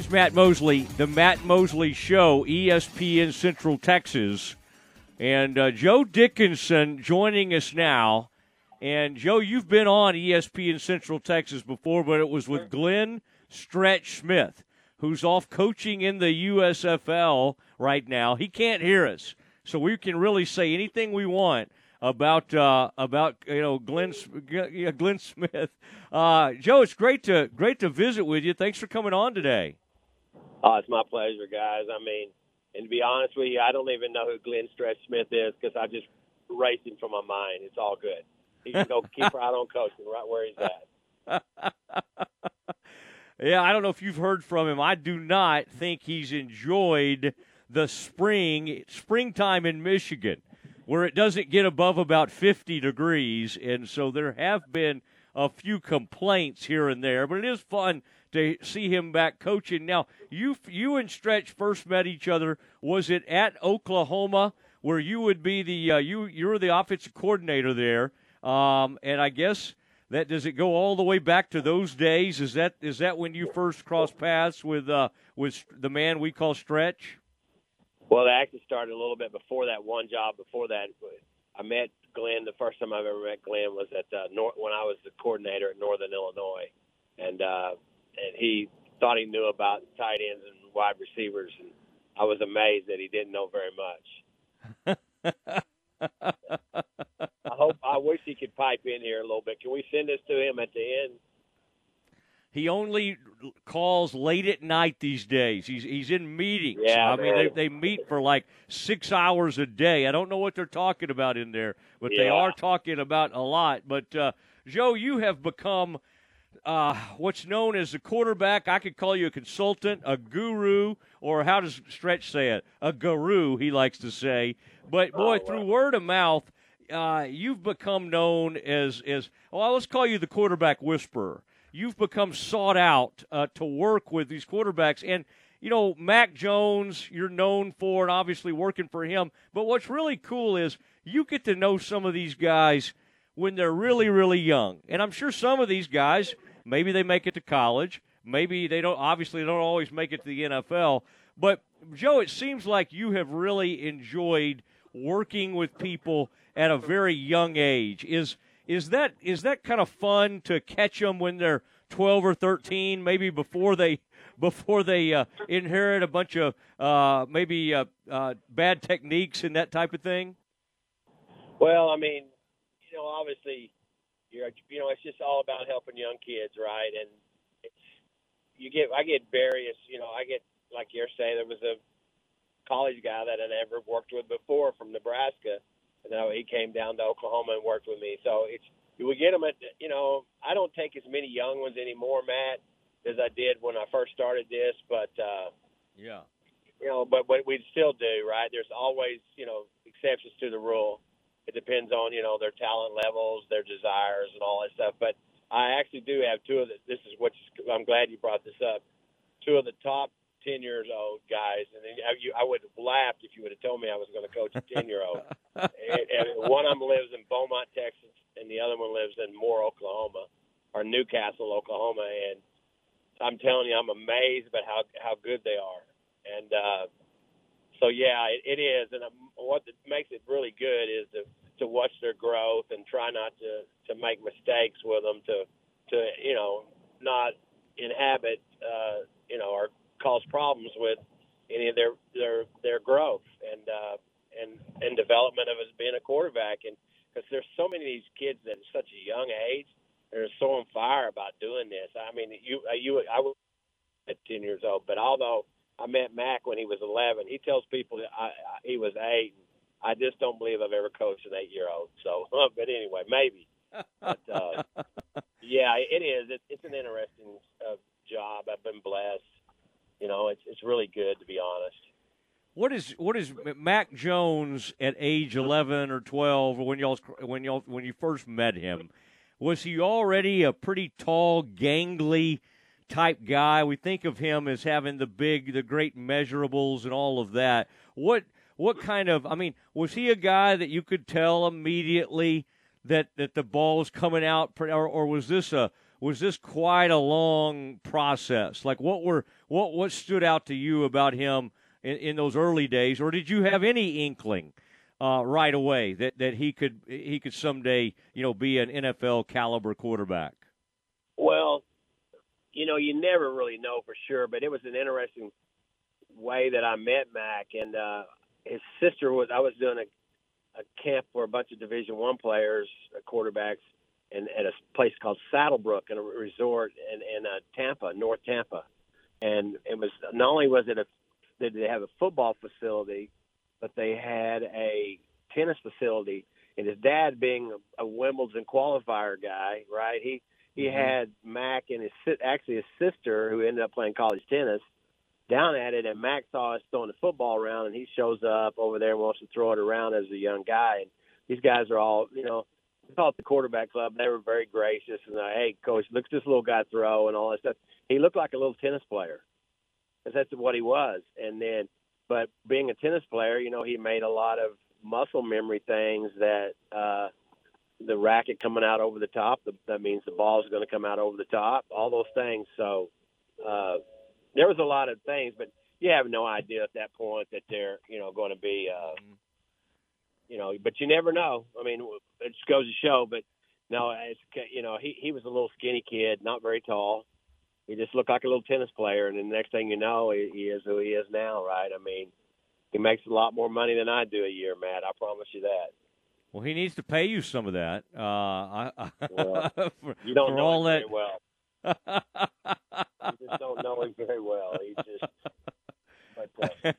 is Matt Mosley, the Matt Mosley Show, ESPN Central Texas. And uh, Joe Dickinson joining us now. And Joe, you've been on ESPN Central Texas before, but it was with Glenn Stretch Smith, who's off coaching in the USFL right now. He can't hear us, so we can really say anything we want about uh, about you know Glenn Glenn Smith. Uh, Joe, it's great to great to visit with you. Thanks for coming on today. Oh, it's my pleasure, guys. I mean, and to be honest with you, I don't even know who Glenn Stretch Smith is because I just erased him from my mind. It's all good. He can go keep right on coaching right where he's at. yeah, I don't know if you've heard from him. I do not think he's enjoyed the spring springtime in Michigan where it doesn't get above about 50 degrees. And so there have been a few complaints here and there, but it is fun to see him back coaching. Now, you you and Stretch first met each other. Was it at Oklahoma where you would be the uh, you you're the offensive coordinator there? Um, and I guess that does it go all the way back to those days? Is that is that when you first crossed paths with uh, with the man we call Stretch? Well, it actually started a little bit before that. One job before that, I met Glenn. The first time I've ever met Glenn was at uh, North, when I was the coordinator at Northern Illinois, and uh, and he thought he knew about tight ends and wide receivers, and I was amazed that he didn't know very much. I hope I wish he could pipe in here a little bit. Can we send this to him at the end? He only calls late at night these days. He's he's in meetings. Yeah, I mean they they meet for like six hours a day. I don't know what they're talking about in there, but yeah. they are talking about a lot. But uh, Joe, you have become uh, what's known as a quarterback. I could call you a consultant, a guru, or how does Stretch say it? A guru, he likes to say. But boy, oh, through word of mouth. Uh, you've become known as as well. Let's call you the quarterback whisperer you've become sought out uh, to work with these quarterbacks. And, you know, Mac Jones, you're known for, and obviously working for him. But what's really cool is you get to know some of these guys when they're really, really young. And I'm sure some of these guys, maybe they make it to college. Maybe they don't, obviously, they don't always make it to the NFL. But, Joe, it seems like you have really enjoyed working with people at a very young age. Is is that is that kind of fun to catch them when they're 12 or 13, maybe before they before they uh, inherit a bunch of uh, maybe uh, uh, bad techniques and that type of thing? Well, I mean, you know, obviously, you're you know, it's just all about helping young kids, right? And you get I get various, you know, I get like you're saying, there was a college guy that I never worked with before from Nebraska you know, he came down to Oklahoma and worked with me. So it's we get them at you know I don't take as many young ones anymore, Matt, as I did when I first started this. But uh, yeah, you know, but what we still do, right? There's always you know exceptions to the rule. It depends on you know their talent levels, their desires, and all that stuff. But I actually do have two of the. This is what I'm glad you brought this up. Two of the top ten years old guys, and then you, I would have laughed if you would have told me I was going to coach a ten year old. and, and one of them lives in Beaumont, Texas, and the other one lives in Moore, Oklahoma, or Newcastle, Oklahoma. And I'm telling you, I'm amazed about how how good they are. And uh, so, yeah, it, it is. And um, what makes it really good is to to watch their growth and try not to to make mistakes with them to to you know not inhabit uh, you know or cause problems with any of their their their growth and uh, and and development of as being a quarterback. And because there's so many of these kids that at such a young age they're so on fire about doing this. I mean, you uh, you I was at 10 years old, but although I met Mac when he was 11, he tells people that I, I, he was eight. I just don't believe I've ever coached an eight-year-old. So, but anyway, maybe. But uh, yeah, it is. It, it's an interesting uh, job. I've been blessed you know, it's it's really good to be honest. What is what is Mac Jones at age eleven or twelve, when y'all when y'all when you first met him? Was he already a pretty tall, gangly type guy? We think of him as having the big, the great measurables and all of that. What what kind of? I mean, was he a guy that you could tell immediately that that the ball was coming out, or, or was this a was this quite a long process? Like, what were what what stood out to you about him in, in those early days, or did you have any inkling uh, right away that, that he could he could someday you know be an NFL caliber quarterback? Well, you know, you never really know for sure, but it was an interesting way that I met Mac, and uh, his sister was. I was doing a, a camp for a bunch of Division One players, uh, quarterbacks, and at a place called Saddlebrook, in a resort in, in uh, Tampa, North Tampa, and it was not only was it a did they have a football facility, but they had a tennis facility. And his dad, being a, a Wimbledon qualifier guy, right? He he mm-hmm. had Mac and his actually his sister, who ended up playing college tennis, down at it. And Mac saw us throwing the football around, and he shows up over there and wants to throw it around as a young guy. And these guys are all, you know, we call it the quarterback club. They were very gracious and like, hey, coach, look at this little guy throw and all that stuff. He looked like a little tennis player because that's what he was. And then, but being a tennis player, you know, he made a lot of muscle memory things that uh, the racket coming out over the top. The, that means the ball is going to come out over the top. All those things. So uh, there was a lot of things, but you have no idea at that point that they're you know going to be. Uh, you know, but you never know. I mean, it just goes to show. But no, it's you know, he he was a little skinny kid, not very tall he just looked like a little tennis player, and the next thing you know, he, he is who he is now, right? I mean, he makes a lot more money than I do a year, Matt. I promise you that. Well, he needs to pay you some of that. Uh, I, well, for, you don't know all him that... very well. you just don't know him very well. He just. But, uh...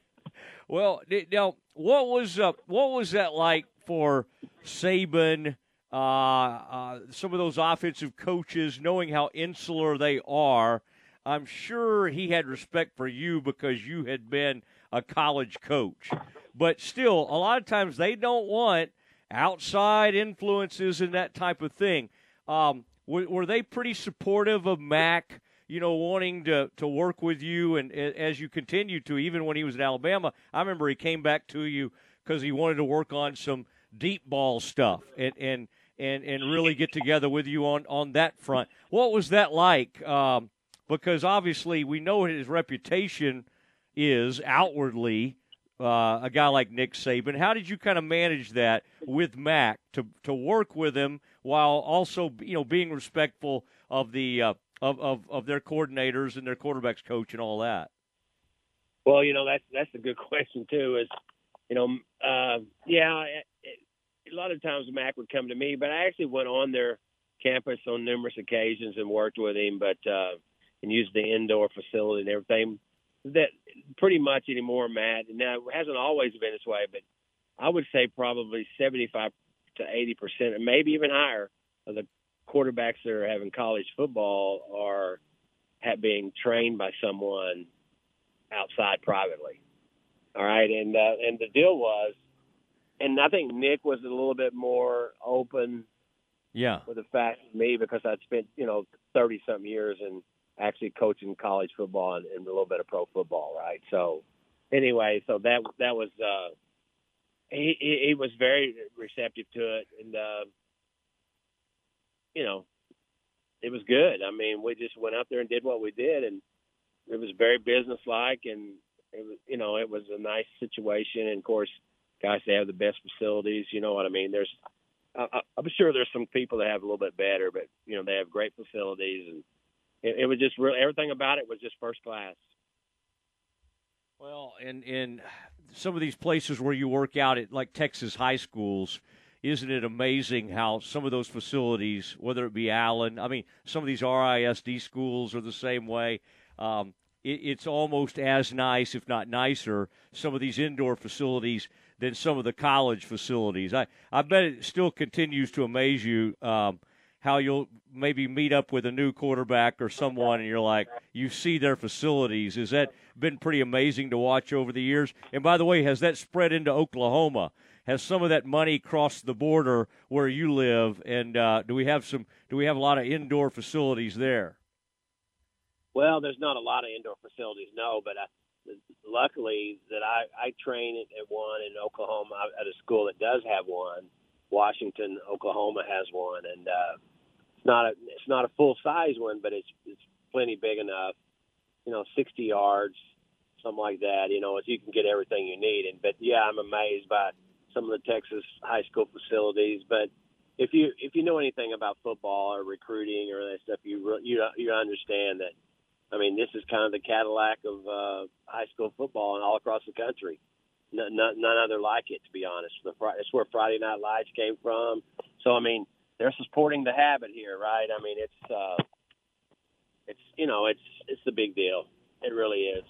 well, now, what was uh, what was that like for Saban? uh, uh, some of those offensive coaches, knowing how insular they are, I'm sure he had respect for you because you had been a college coach. But still, a lot of times they don't want outside influences and that type of thing. Um, were, were, they pretty supportive of Mac? You know, wanting to to work with you, and as you continue to, even when he was at Alabama, I remember he came back to you because he wanted to work on some deep ball stuff, and and and and really get together with you on on that front. What was that like? Um, because obviously we know his reputation is outwardly. Uh, a guy like Nick Saban. How did you kind of manage that with Mac to to work with him while also you know being respectful of the uh, of, of of their coordinators and their quarterbacks coach and all that? Well, you know that's that's a good question too. Is you know, uh, yeah, a lot of times Mac would come to me, but I actually went on their campus on numerous occasions and worked with him, but uh, and used the indoor facility and everything. That pretty much anymore, Matt. And now it hasn't always been this way, but I would say probably seventy-five to eighty percent, and maybe even higher, of the quarterbacks that are having college football are have being trained by someone outside privately. All right, and uh, and the deal was and I think Nick was a little bit more open. Yeah. With the fact of me because I'd spent you know thirty some years in actually coaching college football and, and, a little bit of pro football, right? So anyway, so that that was uh, he, he, he was very receptive to it, and uh, you know it was good. I mean, we just went out there and did what we did, and it was very businesslike, and it was you know it was a nice situation, and of course guys they have the best facilities. You know what I mean? There's, I, I'm sure there's some people that have a little bit better, but you know they have great facilities, and it, it was just really everything about it was just first class. Well, and in some of these places where you work out at like Texas high schools, isn't it amazing how some of those facilities, whether it be Allen, I mean, some of these RISD schools are the same way. Um, it, it's almost as nice, if not nicer, some of these indoor facilities than some of the college facilities. I, I bet it still continues to amaze you um, how you'll maybe meet up with a new quarterback or someone and you're like, you see their facilities. Has that been pretty amazing to watch over the years? And by the way, has that spread into Oklahoma? Has some of that money crossed the border where you live? And uh, do we have some? Do we have a lot of indoor facilities there? Well, there's not a lot of indoor facilities, no. But I, luckily that I, I train at one in Oklahoma at a school that does have one. Washington, Oklahoma has one, and uh, it's not a it's not a full size one, but it's it's plenty big enough. You know, 60 yards, something like that. You know, if you can get everything you need. And but yeah, I'm amazed by some of the Texas high school facilities. But if you if you know anything about football or recruiting or that stuff, you you you understand that. I mean, this is kind of the Cadillac of uh, high school football and all across the country. None, none other like it, to be honest. The, it's where Friday Night Lights came from. So I mean, they're supporting the habit here, right? I mean, it's uh, it's you know, it's it's the big deal. It really is.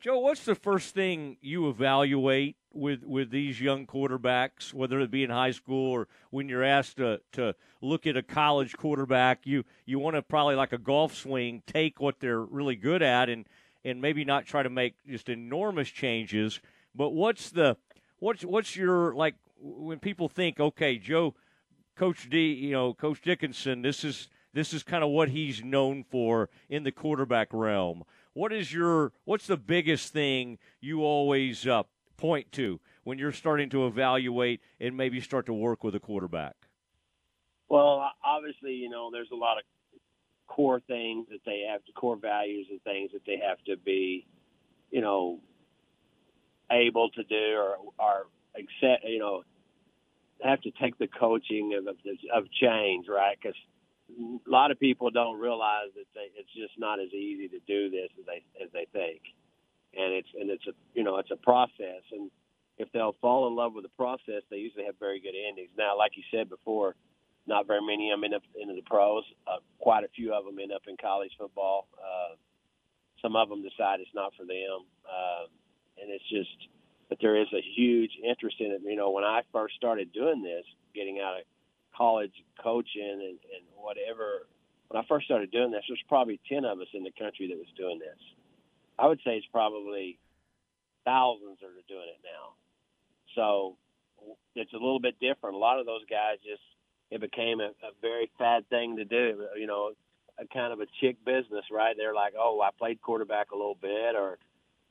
Joe, what's the first thing you evaluate with with these young quarterbacks, whether it be in high school or when you're asked to to look at a college quarterback? You you want to probably like a golf swing, take what they're really good at, and and maybe not try to make just enormous changes. But what's the what's what's your like when people think, okay, Joe, Coach D, you know, Coach Dickinson, this is this is kind of what he's known for in the quarterback realm. What is your what's the biggest thing you always uh, point to when you're starting to evaluate and maybe start to work with a quarterback? Well, obviously, you know, there's a lot of core things that they have to core values and things that they have to be, you know, able to do or are accept, you know, have to take the coaching of of, change, right? Because a lot of people don't realize that they, it's just not as easy to do this as they as they think, and it's and it's a you know it's a process, and if they'll fall in love with the process, they usually have very good endings. Now, like you said before, not very many of them end up into the pros. Uh, quite a few of them end up in college football. Uh, some of them decide it's not for them, uh, and it's just. But there is a huge interest in it. You know, when I first started doing this, getting out of college coaching and, and whatever. When I first started doing this, there's probably 10 of us in the country that was doing this. I would say it's probably thousands that are doing it now. So it's a little bit different. A lot of those guys just, it became a, a very fad thing to do, you know, a kind of a chick business, right? They're like, oh, I played quarterback a little bit or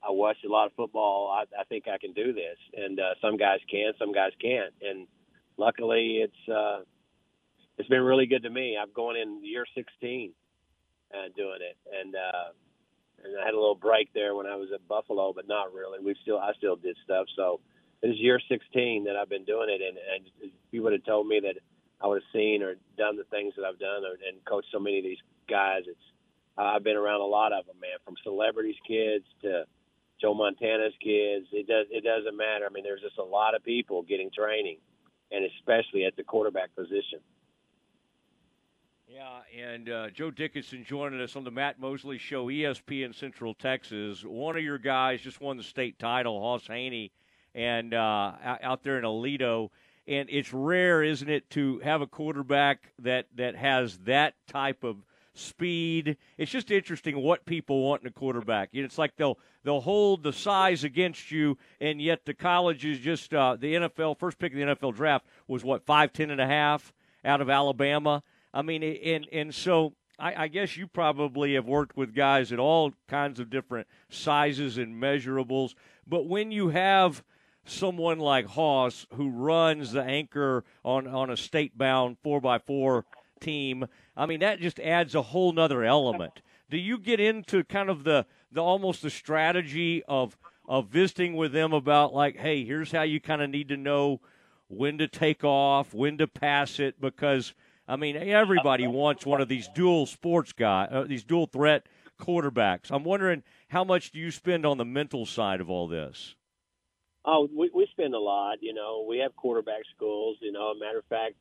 I watched a lot of football. I, I think I can do this. And uh, some guys can, some guys can't. And luckily it's, uh, it's been really good to me. I'm going in year 16 uh, doing it, and uh, and I had a little break there when I was at Buffalo, but not really. We still I still did stuff. So it is year 16 that I've been doing it, and, and if you would have told me that I would have seen or done the things that I've done or, and coached so many of these guys, it's I've been around a lot of them, man, from celebrities' kids to Joe Montana's kids. It does it doesn't matter. I mean, there's just a lot of people getting training, and especially at the quarterback position. Yeah, and uh, Joe Dickinson joining us on the Matt Mosley Show, ESPN Central Texas. One of your guys just won the state title, Hoss Haney, and uh, out there in Aledo. And it's rare, isn't it, to have a quarterback that, that has that type of speed. It's just interesting what people want in a quarterback. It's like they'll they'll hold the size against you, and yet the college is just uh, the NFL first pick of the NFL draft was what five ten and a half out of Alabama I mean, and and so I, I, guess you probably have worked with guys at all kinds of different sizes and measurables. But when you have someone like Hoss who runs the anchor on on a state bound four by four team, I mean that just adds a whole nother element. Do you get into kind of the the almost the strategy of of visiting with them about like, hey, here's how you kind of need to know when to take off, when to pass it, because I mean, everybody wants one of these dual sports guy, uh, these dual threat quarterbacks. I'm wondering how much do you spend on the mental side of all this? Oh, we, we spend a lot. You know, we have quarterback schools. You know, a matter of fact,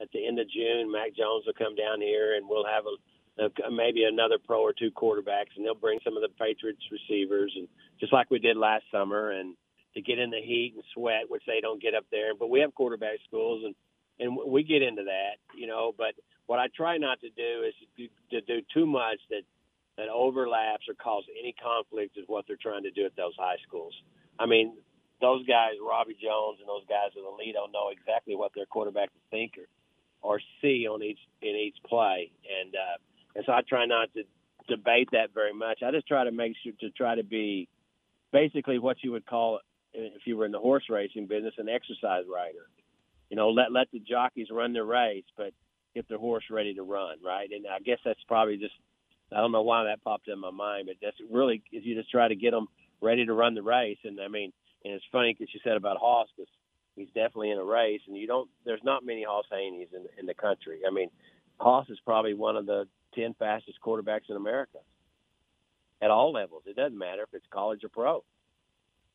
at the end of June, Mac Jones will come down here, and we'll have a, a maybe another pro or two quarterbacks, and they'll bring some of the Patriots receivers, and just like we did last summer, and to get in the heat and sweat, which they don't get up there. But we have quarterback schools, and and we get into that, you know. But what I try not to do is to do too much that that overlaps or cause any conflict with what they're trying to do at those high schools. I mean, those guys, Robbie Jones and those guys at Aledo, don't know exactly what their quarterback will think or, or see on each in each play, and uh, and so I try not to debate that very much. I just try to make sure to try to be basically what you would call if you were in the horse racing business an exercise rider you know, let let the jockeys run their race. But get their horse ready to run, right? And I guess that's probably just I don't know why that popped in my mind, but that's really is you just try to get them ready to run the race. And I mean, and it's funny because you said about Hoss because he's definitely in a race, and you don't. There's not many Hoss Haneys in in the country. I mean, Hoss is probably one of the ten fastest quarterbacks in America at all levels. It doesn't matter if it's college or pro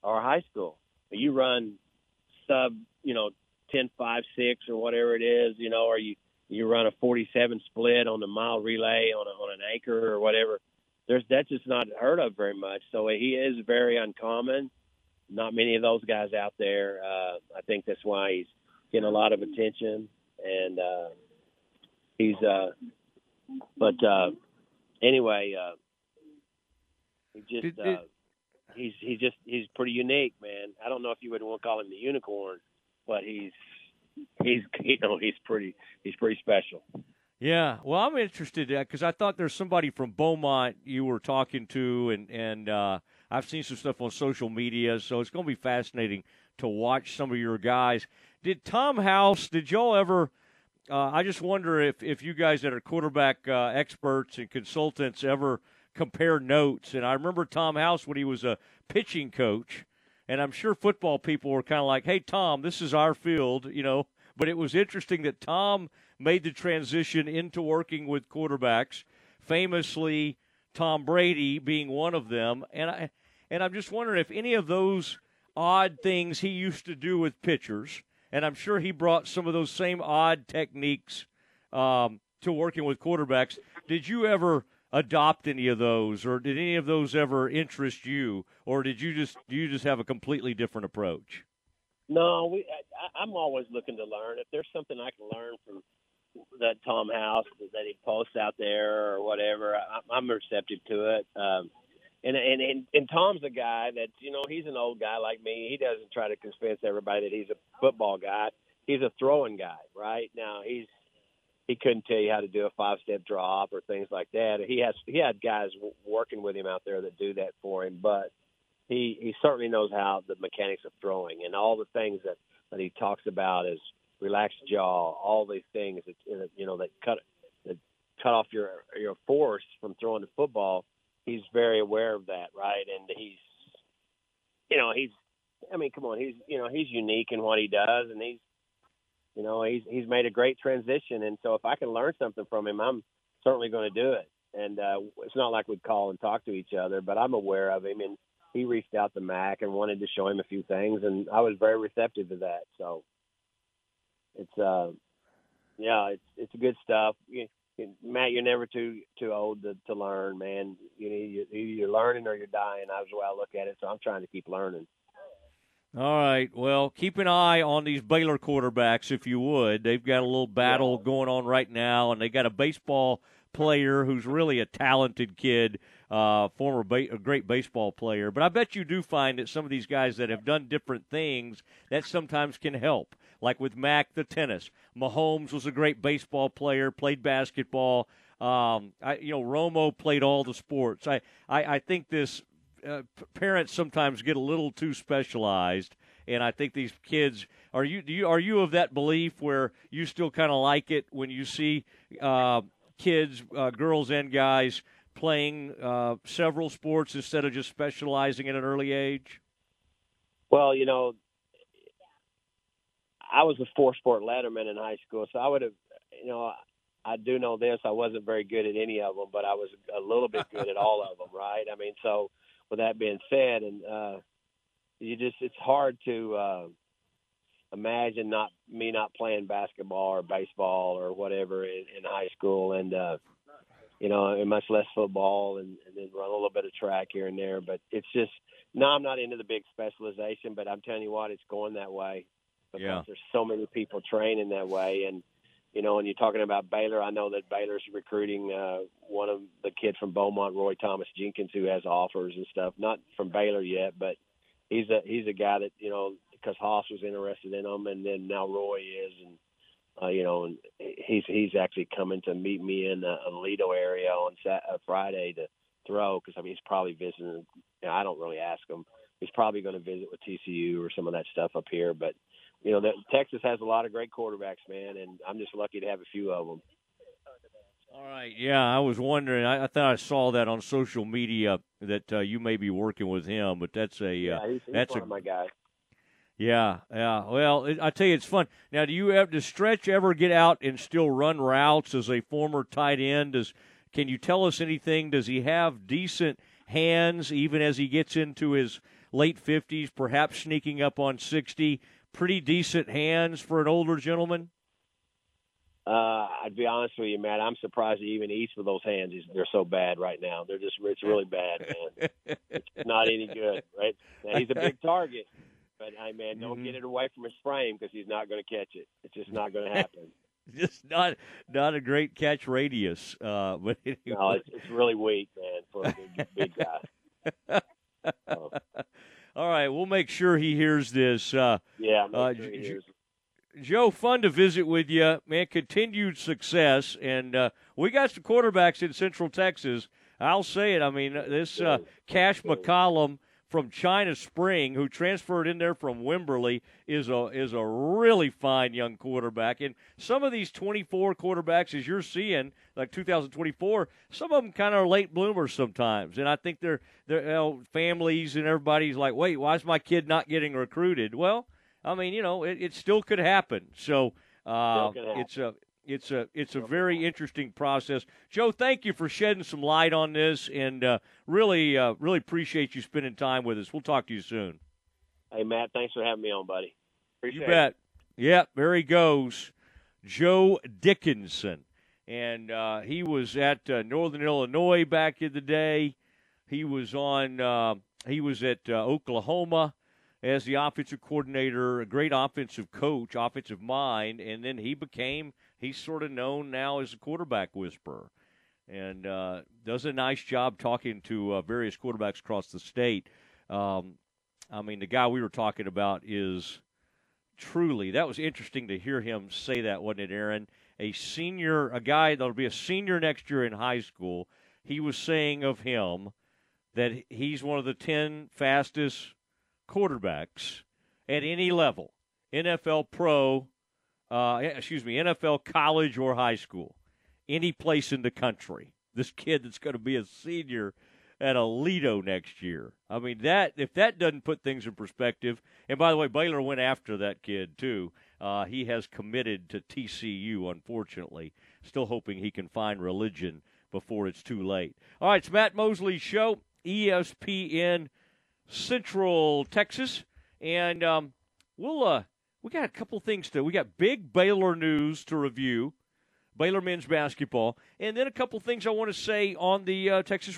or high school. You run sub, you know, ten five six or whatever it is, you know, or you you run a 47 split on the mile relay on a, on an acre or whatever. There's that's just not heard of very much. So he is very uncommon. Not many of those guys out there. Uh, I think that's why he's getting a lot of attention, and uh, he's. Uh, but uh, anyway, uh, he just. Uh, he's he's just he's pretty unique, man. I don't know if you would want to call him the unicorn, but he's he's you know he's pretty he's pretty special. Yeah, well, I'm interested because I thought there's somebody from Beaumont you were talking to, and and uh, I've seen some stuff on social media, so it's going to be fascinating to watch some of your guys. Did Tom House? Did y'all ever? Uh, I just wonder if if you guys that are quarterback uh, experts and consultants ever compare notes. And I remember Tom House when he was a pitching coach and I'm sure football people were kind of like, "Hey, Tom, this is our field," you know. But it was interesting that Tom made the transition into working with quarterbacks, famously Tom Brady being one of them. And I and I'm just wondering if any of those odd things he used to do with pitchers, and I'm sure he brought some of those same odd techniques um, to working with quarterbacks. Did you ever adopt any of those, or did any of those ever interest you, or did you just you just have a completely different approach? No, we. I, I'm always looking to learn. If there's something I can learn from that Tom House that he posts out there or whatever, I, I'm receptive to it. Um, and, and and and Tom's a guy that you know he's an old guy like me. He doesn't try to convince everybody that he's a football guy. He's a throwing guy, right? Now he's he couldn't tell you how to do a five step drop or things like that. He has he had guys w- working with him out there that do that for him, but he he certainly knows how the mechanics of throwing and all the things that that he talks about is relaxed jaw, all these things that you know that cut that cut off your your force from throwing the football. He's very aware of that, right? And he's you know he's I mean, come on, he's you know he's unique in what he does, and he's you know, he's he's made a great transition, and so if I can learn something from him, I'm certainly going to do it. And uh, it's not like we'd call and talk to each other, but I'm aware of him, and he reached out to Mac and wanted to show him a few things, and I was very receptive to that. So it's uh, yeah, it's it's good stuff. You, Matt, you're never too too old to, to learn, man. You know, you, you're learning or you're dying. That's the way I look at it. So I'm trying to keep learning. All right. Well, keep an eye on these Baylor quarterbacks, if you would. They've got a little battle yeah. going on right now, and they got a baseball player who's really a talented kid, uh, former ba- a great baseball player. But I bet you do find that some of these guys that have done different things that sometimes can help. Like with Mac, the tennis. Mahomes was a great baseball player, played basketball. Um, I, you know, Romo played all the sports. I, I, I think this uh, parents sometimes get a little too specialized, and I think these kids are you. Do you are you of that belief where you still kind of like it when you see uh, kids, uh, girls and guys playing uh, several sports instead of just specializing at an early age? Well, you know, I was a four sport letterman in high school, so I would have, you know, I do know this. I wasn't very good at any of them, but I was a little bit good at all of them, right? I mean, so with that being said, and uh, you just it's hard to uh, imagine not me not playing basketball or baseball or whatever in, in high school, and uh, you know, and much less football, and, and then run a little bit of track here and there. But it's just no, I'm not into the big specialization, but I'm telling you what, it's going that way because yeah. there's so many people training that way, and you know, when you're talking about Baylor, I know that Baylor's recruiting uh, one of the kids from Beaumont, Roy Thomas Jenkins, who has offers and stuff. Not from Baylor yet, but he's a he's a guy that you know because Hoss was interested in him, and then now Roy is, and uh, you know, and he's he's actually coming to meet me in the Aledo area on Sat- uh, Friday to throw because I mean he's probably visiting. You know, I don't really ask him. He's probably going to visit with TCU or some of that stuff up here, but you know, that Texas has a lot of great quarterbacks, man, and I'm just lucky to have a few of them. All right, yeah, I was wondering. I, I thought I saw that on social media that uh, you may be working with him, but that's a uh, yeah, he's, he's that's a of my guy. yeah, yeah. Well, it, I tell you, it's fun. Now, do you have does Stretch ever get out and still run routes as a former tight end? Does can you tell us anything? Does he have decent hands even as he gets into his late fifties, perhaps sneaking up on sixty? Pretty decent hands for an older gentleman. Uh, I'd be honest with you, Matt. I'm surprised he even eats with those hands. He's, they're so bad right now. They're just it's really bad, man. it's not any good, right? Now, he's a big target, but hey, man, don't Mhm. get it away from his frame because he's not going to catch it. It's just not going to happen. Just not not a great catch radius. Uh, but anyway. no, it's, it's really weak, man, for a big, big guy. So, All right, we'll make sure he hears this. Uh, yeah, Uh, sure hears. Joe, fun to visit with you, man. Continued success, and uh, we got some quarterbacks in Central Texas. I'll say it. I mean, this uh, Cash McCollum from China Spring, who transferred in there from Wimberley, is a is a really fine young quarterback. And some of these 24 quarterbacks, as you're seeing, like 2024, some of them kind of are late bloomers sometimes. And I think they're they're you know, families and everybody's like, wait, why is my kid not getting recruited? Well. I mean, you know, it, it still could happen. So uh, happen. it's a it's a it's a very interesting process. Joe, thank you for shedding some light on this, and uh, really uh, really appreciate you spending time with us. We'll talk to you soon. Hey, Matt, thanks for having me on, buddy. Appreciate You it. bet. Yep, there he goes, Joe Dickinson, and uh, he was at uh, Northern Illinois back in the day. He was on. Uh, he was at uh, Oklahoma as the offensive coordinator, a great offensive coach, offensive mind, and then he became. He's sort of known now as a quarterback whisperer, and uh, does a nice job talking to uh, various quarterbacks across the state. Um, I mean, the guy we were talking about is truly that was interesting to hear him say that, wasn't it, Aaron? A senior, a guy that'll be a senior next year in high school. He was saying of him that he's one of the ten fastest quarterbacks at any level, NFL pro, uh, excuse me, NFL college or high school, any place in the country. This kid that's going to be a senior at Aledo next year. I mean that if that doesn't put things in perspective. And by the way, Baylor went after that kid too. Uh, he has committed to TCU, unfortunately. Still hoping he can find religion before it's too late. All right, it's Matt Mosley's show, ESPN Central Texas, and um, we'll uh, we got a couple things to. We got big Baylor news to review, Baylor men's basketball, and then a couple things I want to say on the uh, Texas